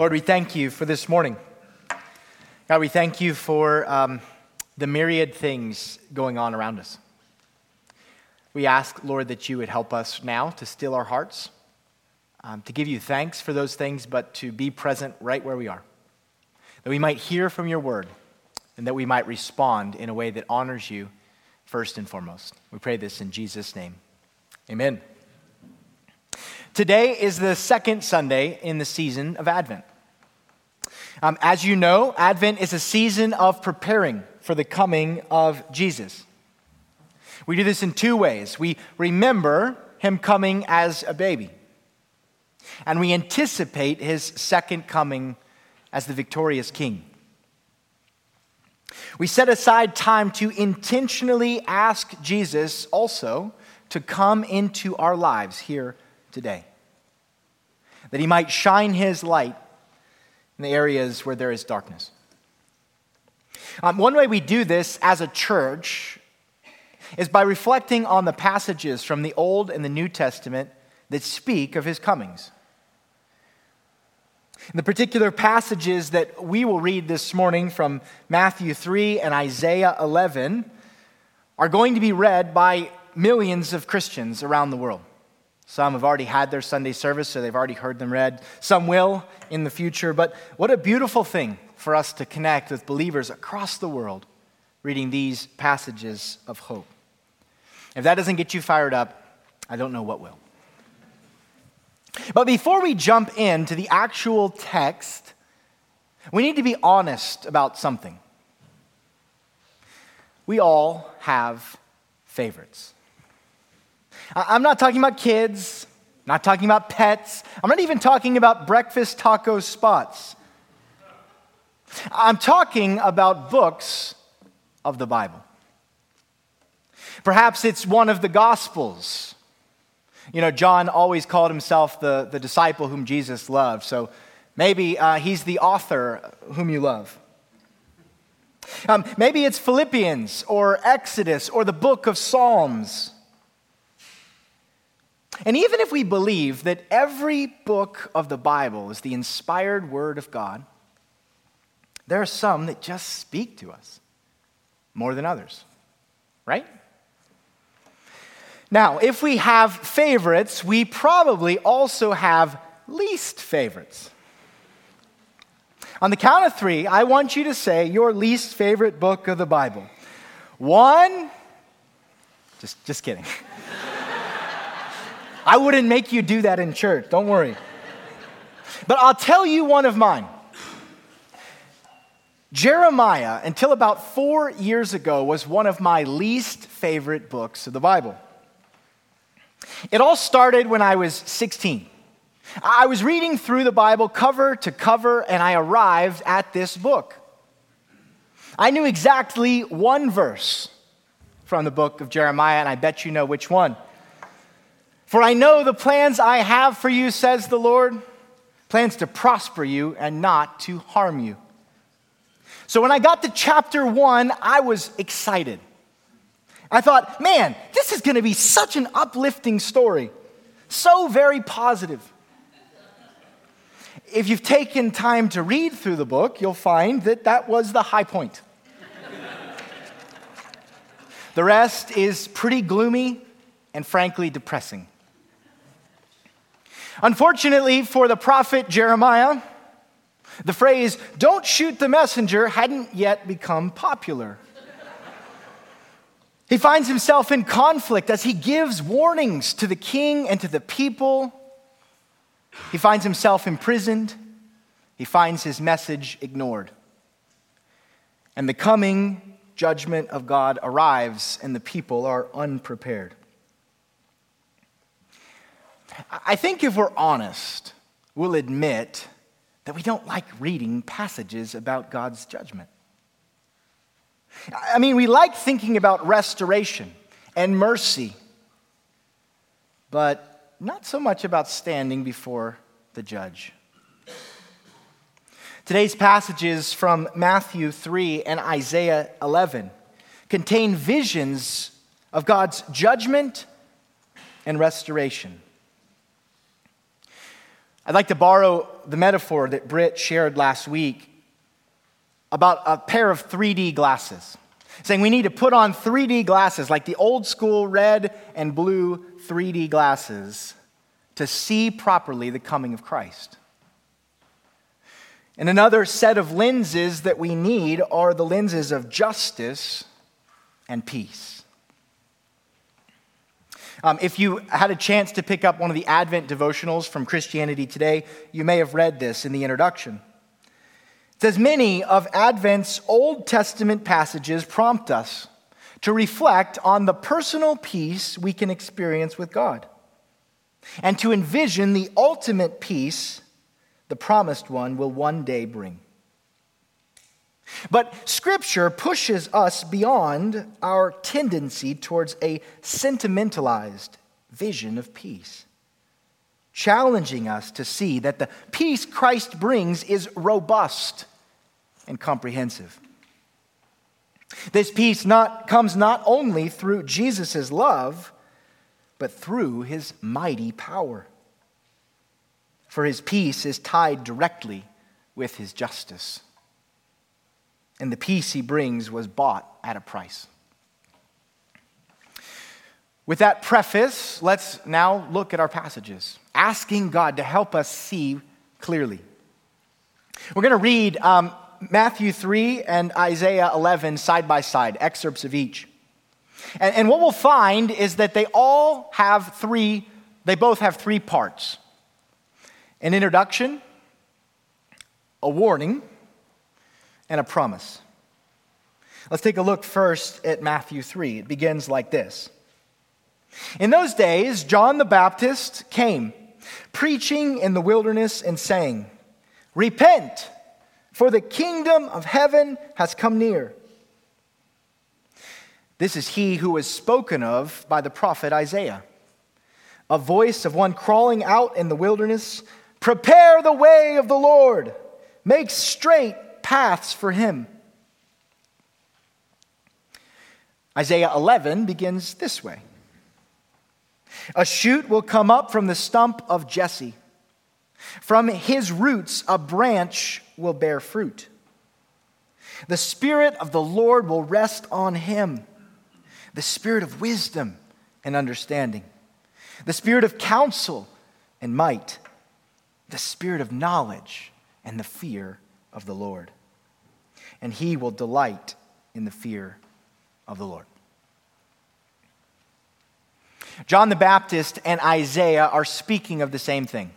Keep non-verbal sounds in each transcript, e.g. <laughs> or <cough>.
Lord, we thank you for this morning. God, we thank you for um, the myriad things going on around us. We ask, Lord, that you would help us now to still our hearts, um, to give you thanks for those things, but to be present right where we are. That we might hear from your word and that we might respond in a way that honors you first and foremost. We pray this in Jesus' name. Amen. Today is the second Sunday in the season of Advent. Um, as you know, Advent is a season of preparing for the coming of Jesus. We do this in two ways. We remember him coming as a baby, and we anticipate his second coming as the victorious king. We set aside time to intentionally ask Jesus also to come into our lives here today, that he might shine his light in the areas where there is darkness. Um, one way we do this as a church is by reflecting on the passages from the Old and the New Testament that speak of his comings. The particular passages that we will read this morning from Matthew 3 and Isaiah 11 are going to be read by millions of Christians around the world. Some have already had their Sunday service, so they've already heard them read. Some will in the future. But what a beautiful thing for us to connect with believers across the world reading these passages of hope. If that doesn't get you fired up, I don't know what will. But before we jump into the actual text, we need to be honest about something. We all have favorites. I'm not talking about kids, not talking about pets, I'm not even talking about breakfast taco spots. I'm talking about books of the Bible. Perhaps it's one of the Gospels. You know, John always called himself the, the disciple whom Jesus loved, so maybe uh, he's the author whom you love. Um, maybe it's Philippians or Exodus or the book of Psalms. And even if we believe that every book of the Bible is the inspired word of God, there are some that just speak to us more than others, right? Now, if we have favorites, we probably also have least favorites. On the count of three, I want you to say your least favorite book of the Bible. One, just, just kidding. <laughs> I wouldn't make you do that in church, don't worry. But I'll tell you one of mine. Jeremiah, until about four years ago, was one of my least favorite books of the Bible. It all started when I was 16. I was reading through the Bible cover to cover, and I arrived at this book. I knew exactly one verse from the book of Jeremiah, and I bet you know which one. For I know the plans I have for you, says the Lord plans to prosper you and not to harm you. So when I got to chapter one, I was excited. I thought, man, this is going to be such an uplifting story. So very positive. If you've taken time to read through the book, you'll find that that was the high point. the rest is pretty gloomy and frankly depressing. Unfortunately for the prophet Jeremiah, the phrase, don't shoot the messenger, hadn't yet become popular. he finds himself in conflict as he gives warnings to the king and to the people. He finds himself imprisoned. He finds his message ignored. And the coming judgment of God arrives, and the people are unprepared. I think if we're honest, we'll admit that we don't like reading passages about God's judgment. I mean, we like thinking about restoration and mercy, but not so much about standing before the judge. Today's passages from Matthew 3 and Isaiah 11 contain visions of God's judgment and restoration. I'd like to borrow the metaphor that Britt shared last week about a pair of 3D glasses, saying we need to put on 3D glasses, like the old school red and blue 3D glasses, to see properly the coming of Christ. And another set of lenses that we need are the lenses of justice and peace. Um, if you had a chance to pick up one of the Advent devotionals from Christianity Today, you may have read this in the introduction. It says many of Advent's Old Testament passages prompt us to reflect on the personal peace we can experience with God and to envision the ultimate peace the promised one will one day bring. But Scripture pushes us beyond our tendency towards a sentimentalized vision of peace, challenging us to see that the peace Christ brings is robust and comprehensive. This peace not, comes not only through Jesus' love, but through his mighty power. For his peace is tied directly with his justice and the peace he brings was bought at a price. With that preface, let's now look at our passages, asking God to help us see clearly. We're going to read um, Matthew 3 and Isaiah 11 side by side, excerpts of each. And, and what we'll find is that they all have three, they both have three parts an introduction, a warning, and a promise. Let's take a look first at Matthew 3. It begins like this In those days, John the Baptist came, preaching in the wilderness and saying, Repent, for the kingdom of heaven has come near. This is he who was spoken of by the prophet Isaiah, a voice of one crawling out in the wilderness Prepare the way of the Lord, make straight paths for him. Isaiah 11 begins this way A shoot will come up from the stump of Jesse. From his roots, a branch will bear fruit. The Spirit of the Lord will rest on him the Spirit of wisdom and understanding, the Spirit of counsel and might, the Spirit of knowledge and the fear of the Lord. And he will delight in the fear of the Lord. John the Baptist and Isaiah are speaking of the same thing.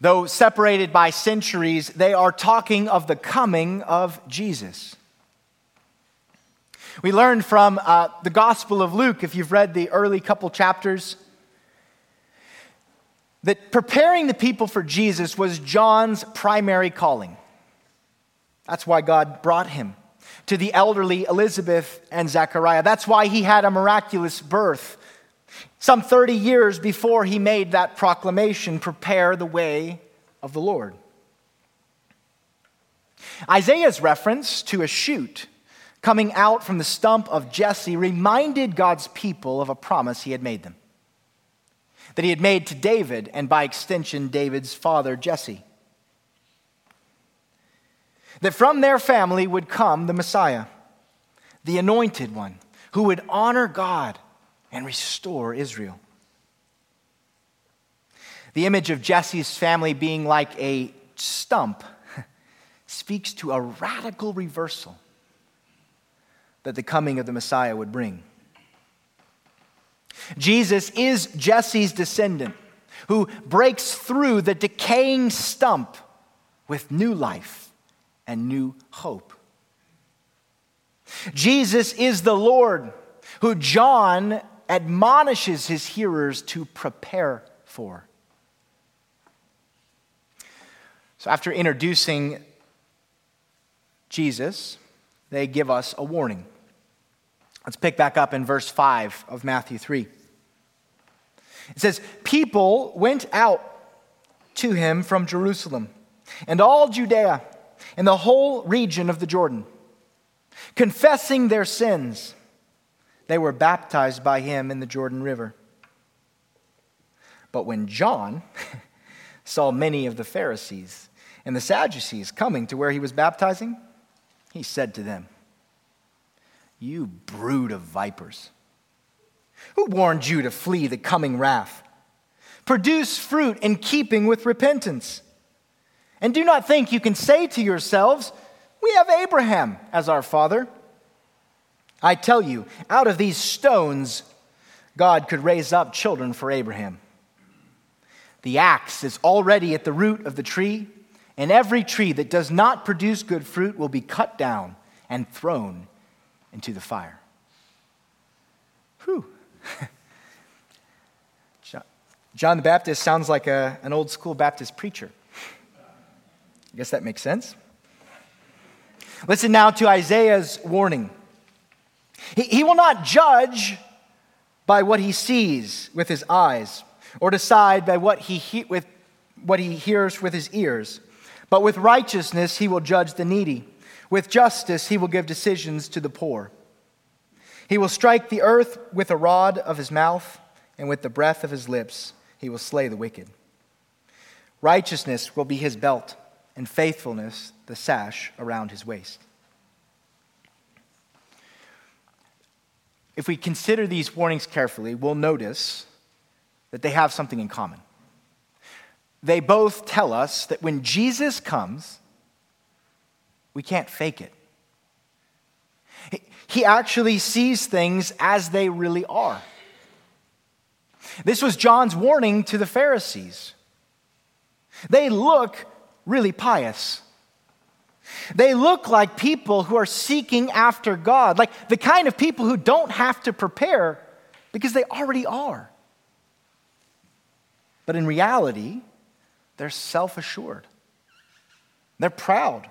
Though separated by centuries, they are talking of the coming of Jesus. We learned from uh, the Gospel of Luke, if you've read the early couple chapters, that preparing the people for Jesus was John's primary calling. That's why God brought him to the elderly Elizabeth and Zechariah. That's why he had a miraculous birth. Some 30 years before he made that proclamation, prepare the way of the Lord. Isaiah's reference to a shoot coming out from the stump of Jesse reminded God's people of a promise he had made them. That he had made to David, and by extension, David's father, Jesse that from their family would come the Messiah, the anointed one, who would honor God and restore Israel. The image of Jesse's family being like a stump <laughs> speaks to a radical reversal that the coming of the Messiah would bring. Jesus is Jesse's descendant who breaks through the decaying stump with new life and new hope. Jesus is the Lord who John admonishes his hearers to prepare for. So, after introducing Jesus, they give us a warning. Let's pick back up in verse 5 of Matthew 3. It says, People went out to him from Jerusalem and all Judea in the whole region of the Jordan. Confessing their sins, they were baptized by him in the Jordan River. But when John <laughs> saw many of the Pharisees and the Sadducees coming to where he was baptizing, he said to them, You brood of vipers, who warned you to flee the coming wrath? Produce fruit in keeping with repentance. And do not think you can say to yourselves, We have Abraham as our father. I tell you, out of these stones, God could raise up children for Abraham. The axe is already at the root of the tree, and every tree that does not produce good fruit will be cut down and thrown into the fire. Whew. <laughs> John the Baptist sounds like a, an old school Baptist preacher. I guess that makes sense. Listen now to Isaiah's warning. He, he will not judge by what he sees with his eyes, or decide by what he, he, with, what he hears with his ears. But with righteousness he will judge the needy. With justice he will give decisions to the poor. He will strike the earth with a rod of his mouth, and with the breath of his lips he will slay the wicked. Righteousness will be his belt, and faithfulness the sash around his waist. If we consider these warnings carefully, we'll notice that they have something in common. They both tell us that when Jesus comes, we can't fake it. He actually sees things as they really are. This was John's warning to the Pharisees. They look really pious. They look like people who are seeking after God, like the kind of people who don't have to prepare because they already are. But in reality, they're self assured, they're proud.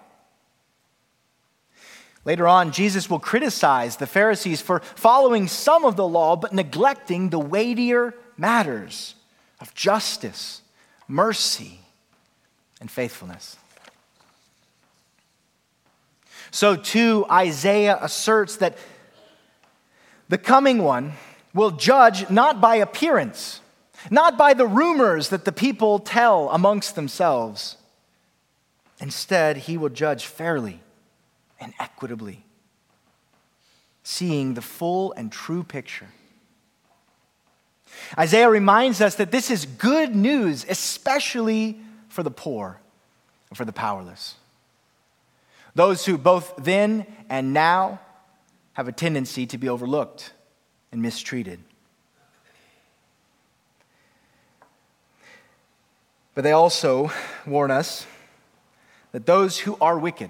Later on, Jesus will criticize the Pharisees for following some of the law but neglecting the weightier matters of justice, mercy, and faithfulness. So, too, Isaiah asserts that the coming one will judge not by appearance, not by the rumors that the people tell amongst themselves. Instead, he will judge fairly and equitably, seeing the full and true picture. Isaiah reminds us that this is good news, especially for the poor and for the powerless. Those who both then and now have a tendency to be overlooked and mistreated. But they also warn us that those who are wicked,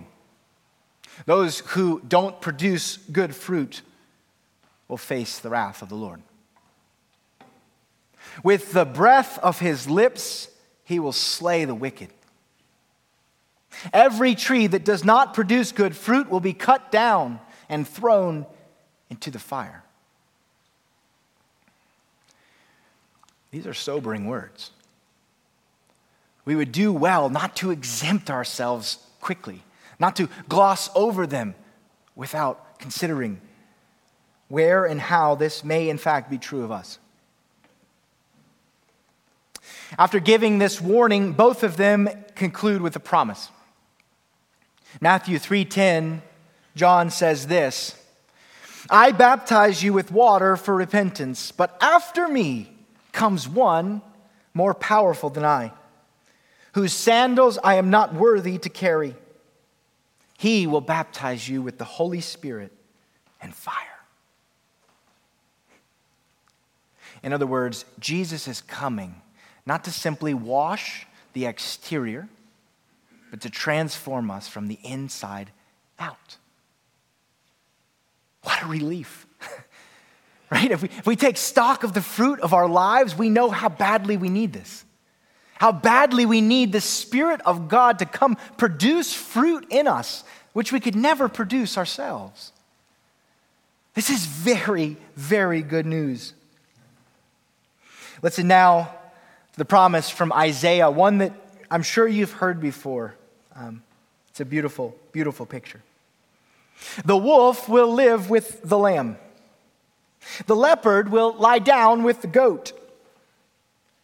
those who don't produce good fruit, will face the wrath of the Lord. With the breath of his lips, he will slay the wicked. Every tree that does not produce good fruit will be cut down and thrown into the fire. These are sobering words. We would do well not to exempt ourselves quickly, not to gloss over them without considering where and how this may, in fact, be true of us. After giving this warning, both of them conclude with a promise. Matthew 3:10, John says this, I baptize you with water for repentance, but after me comes one more powerful than I, whose sandals I am not worthy to carry. He will baptize you with the Holy Spirit and fire. In other words, Jesus is coming not to simply wash the exterior but to transform us from the inside out. What a relief. <laughs> right? If we, if we take stock of the fruit of our lives, we know how badly we need this. How badly we need the Spirit of God to come produce fruit in us, which we could never produce ourselves. This is very, very good news. Listen now the promise from Isaiah, one that I'm sure you've heard before. Um, it's a beautiful, beautiful picture. The wolf will live with the lamb. The leopard will lie down with the goat.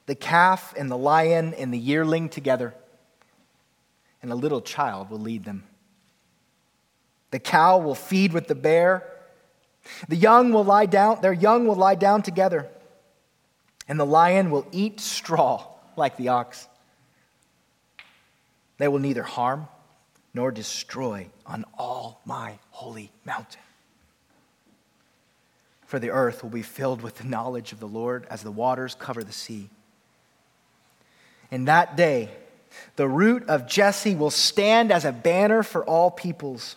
the calf and the lion and the yearling together, and a little child will lead them. The cow will feed with the bear. The young will lie down, their young will lie down together, and the lion will eat straw like the ox. They will neither harm nor destroy on all my holy mountain. For the earth will be filled with the knowledge of the Lord as the waters cover the sea. In that day, the root of Jesse will stand as a banner for all peoples.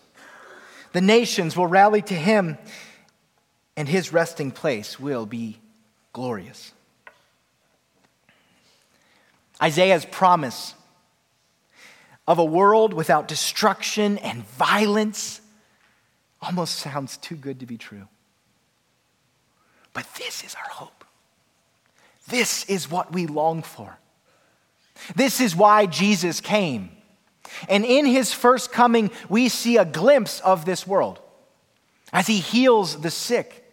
The nations will rally to him, and his resting place will be glorious. Isaiah's promise of a world without destruction and violence almost sounds too good to be true. But this is our hope. This is what we long for. This is why Jesus came. And in his first coming, we see a glimpse of this world as he heals the sick,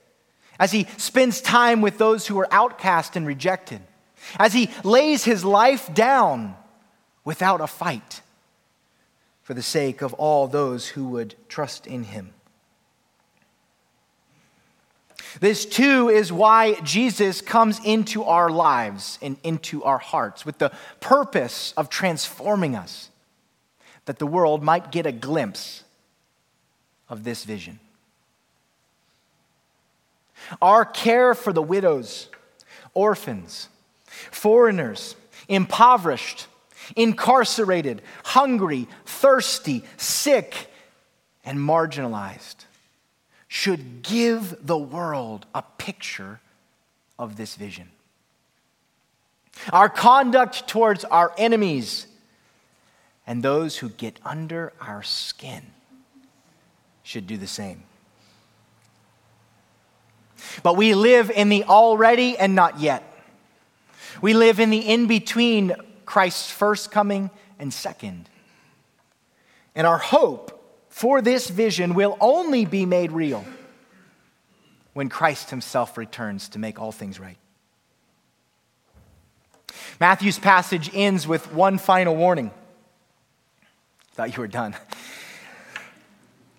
as he spends time with those who are outcast and rejected, as he lays his life down without a fight for the sake of all those who would trust in him. This too is why Jesus comes into our lives and into our hearts with the purpose of transforming us, that the world might get a glimpse of this vision. Our care for the widows, orphans, foreigners, impoverished, incarcerated, hungry, thirsty, sick, and marginalized should give the world a picture of this vision. Our conduct towards our enemies and those who get under our skin should do the same. But we live in the already and not yet. We live in the in between Christ's first coming and second. And our hope for this vision will only be made real when Christ himself returns to make all things right. Matthew's passage ends with one final warning. Thought you were done.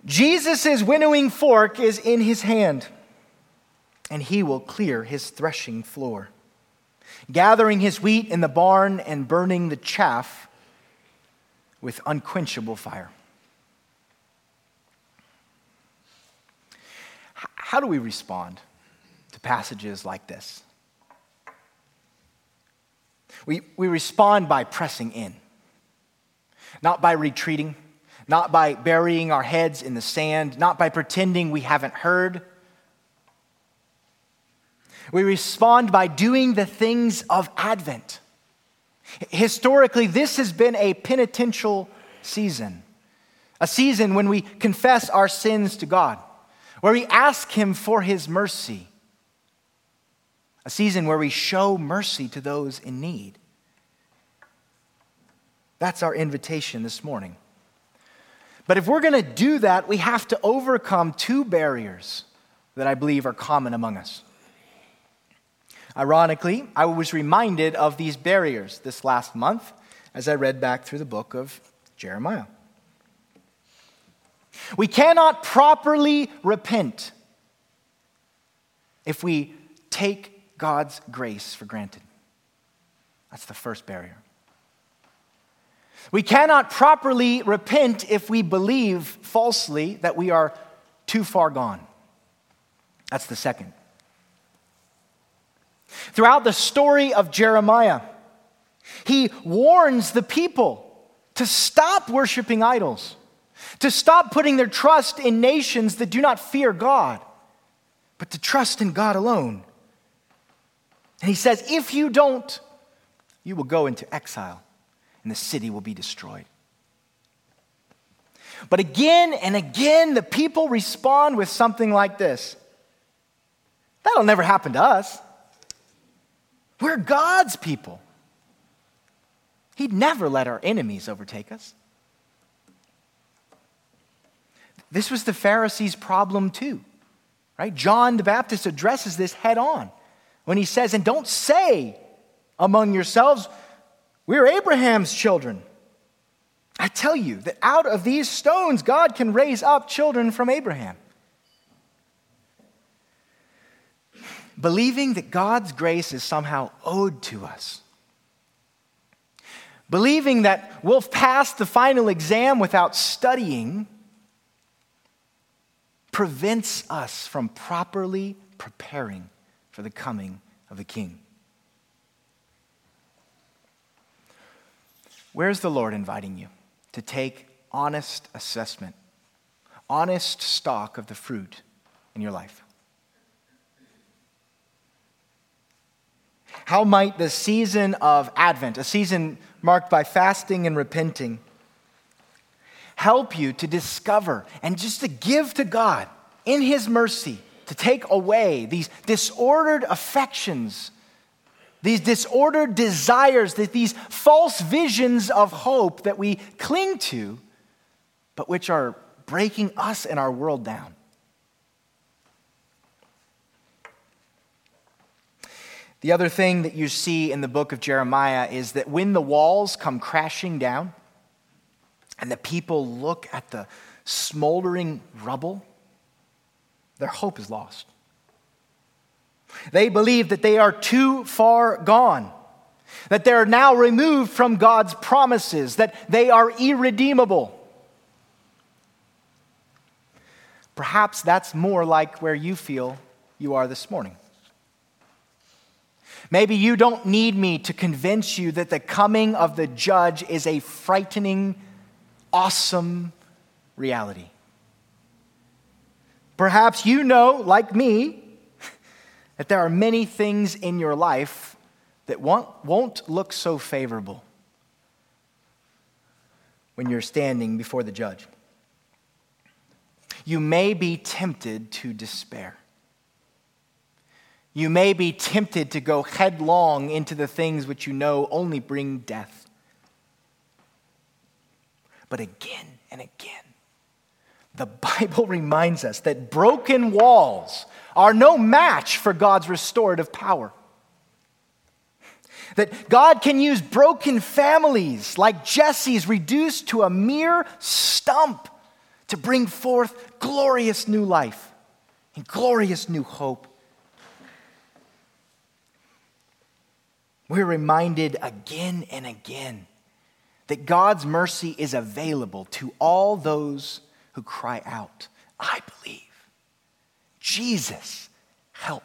Jesus' winnowing fork is in his hand, and he will clear his threshing floor, gathering his wheat in the barn and burning the chaff with unquenchable fire. How do we respond to passages like this? We, we respond by pressing in, not by retreating, not by burying our heads in the sand, not by pretending we haven't heard. We respond by doing the things of Advent. Historically, this has been a penitential season, a season when we confess our sins to God where we ask Him for His mercy. A season where we show mercy to those in need. That's our invitation this morning. But if we're going to do that, we have to overcome two barriers that I believe are common among us. Ironically, I was reminded of these barriers this last month as I read back through the book of Jeremiah. We cannot properly repent if we take God's grace for granted. That's the first barrier. We cannot properly repent if we believe falsely that we are too far gone. That's the second. Throughout the story of Jeremiah, he warns the people to stop worshiping idols to stop putting their trust in nations that do not fear God, but to trust in God alone. And he says, if you don't, you will go into exile and the city will be destroyed. But again and again, the people respond with something like this That'll never happen to us. We're God's people. He'd never let our enemies overtake us. This was the Pharisees' problem too, right? John the Baptist addresses this head on when he says, And don't say among yourselves, We're Abraham's children. I tell you that out of these stones, God can raise up children from Abraham. Believing that God's grace is somehow owed to us. Believing that we'll pass the final exam without studying prevents us from properly preparing for the coming of the King. Where's the Lord inviting you to take honest assessment, honest stock of the fruit in your life? How might the season of Advent, a season marked by fasting and repenting, help you to discover and just to give to God in His mercy to take away these disordered affections these disordered desires, these false visions of hope that we cling to, but which are breaking us and our world down. The other thing that you see in the book of Jeremiah is that when the walls come crashing down and the people look at the smoldering rubble, their hope is lost. They believe that they are too far gone, that they're now removed from God's promises, that they are irredeemable. Perhaps that's more like where you feel you are this morning. Maybe you don't need me to convince you that the coming of the judge is a frightening, awesome reality. Perhaps you know, like me, <laughs> that there are many things in your life that won't, won't look so favorable when you're standing before the judge. You may be tempted to despair. You may be tempted to go headlong into the things which you know only bring death. But again and again, the Bible <laughs> reminds us that broken walls are no match for God's restorative power. That God can use broken families like Jesse's reduced to a mere stump to bring forth glorious new life and glorious new hope. We're reminded again and again that God's mercy is available to all those who cry out, I believe. Jesus, help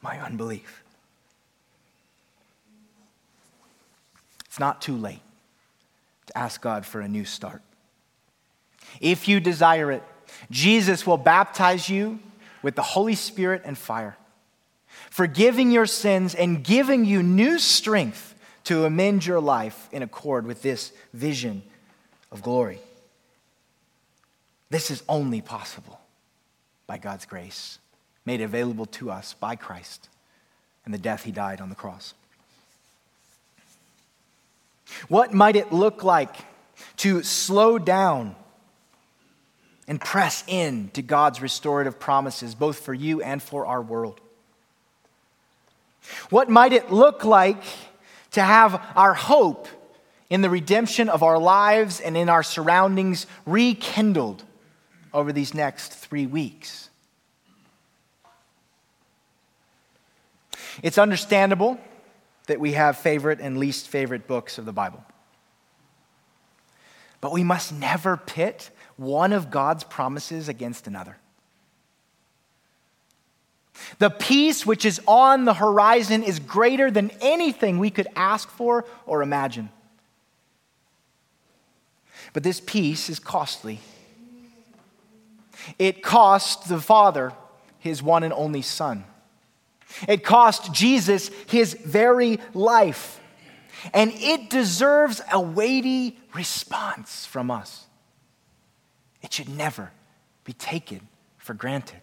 my unbelief. It's not too late to ask God for a new start. If you desire it, Jesus will baptize you with the Holy Spirit and fire, forgiving your sins and giving you new strength to amend your life in accord with this vision of glory. This is only possible by God's grace, made available to us by Christ and the death he died on the cross. What might it look like to slow down and press in to God's restorative promises, both for you and for our world? What might it look like to have our hope in the redemption of our lives and in our surroundings rekindled over these next three weeks. It's understandable that we have favorite and least favorite books of the Bible. But we must never pit one of God's promises against another. The peace which is on the horizon is greater than anything we could ask for or imagine. But this peace is costly. It cost the Father his one and only Son. It cost Jesus his very life. And it deserves a weighty response from us. It should never be taken for granted.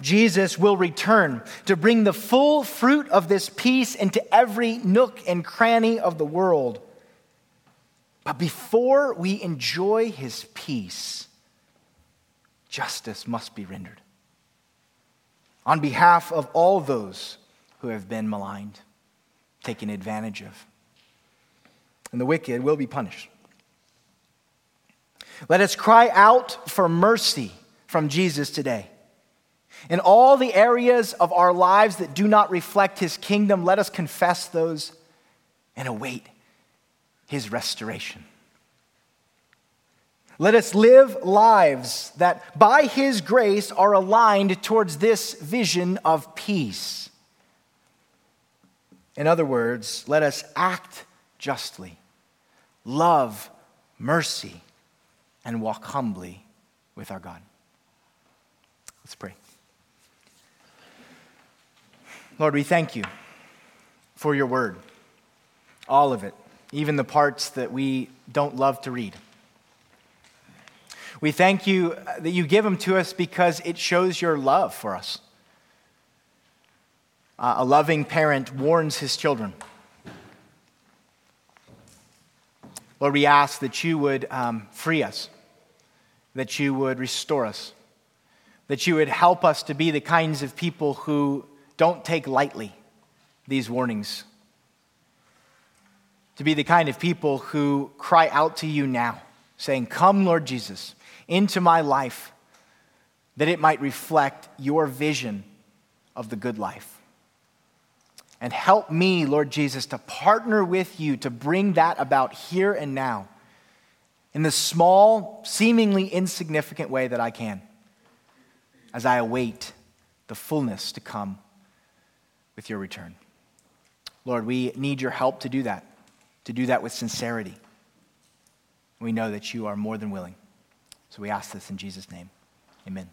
Jesus will return to bring the full fruit of this peace into every nook and cranny of the world. But before we enjoy his peace, justice must be rendered. On behalf of all those who have been maligned, taken advantage of. And the wicked will be punished. Let us cry out for mercy from Jesus today. In all the areas of our lives that do not reflect his kingdom, let us confess those and await his restoration. Let us live lives that, by his grace, are aligned towards this vision of peace. In other words, let us act justly, love mercy, and walk humbly with our God. Let's pray. Lord, we thank you for your word, all of it, even the parts that we don't love to read. We thank you that you give them to us because it shows your love for us. Uh, a loving parent warns his children. Lord, we ask that you would um, free us, that you would restore us, that you would help us to be the kinds of people who don't take lightly these warnings, to be the kind of people who cry out to you now, saying, Come, Lord Jesus, into my life, that it might reflect your vision of the good life. And help me, Lord Jesus, to partner with you to bring that about here and now in the small, seemingly insignificant way that I can as I await the fullness to come with your return. Lord, we need your help to do that, to do that with sincerity. We know that you are more than willing. So we ask this in Jesus' name. Amen.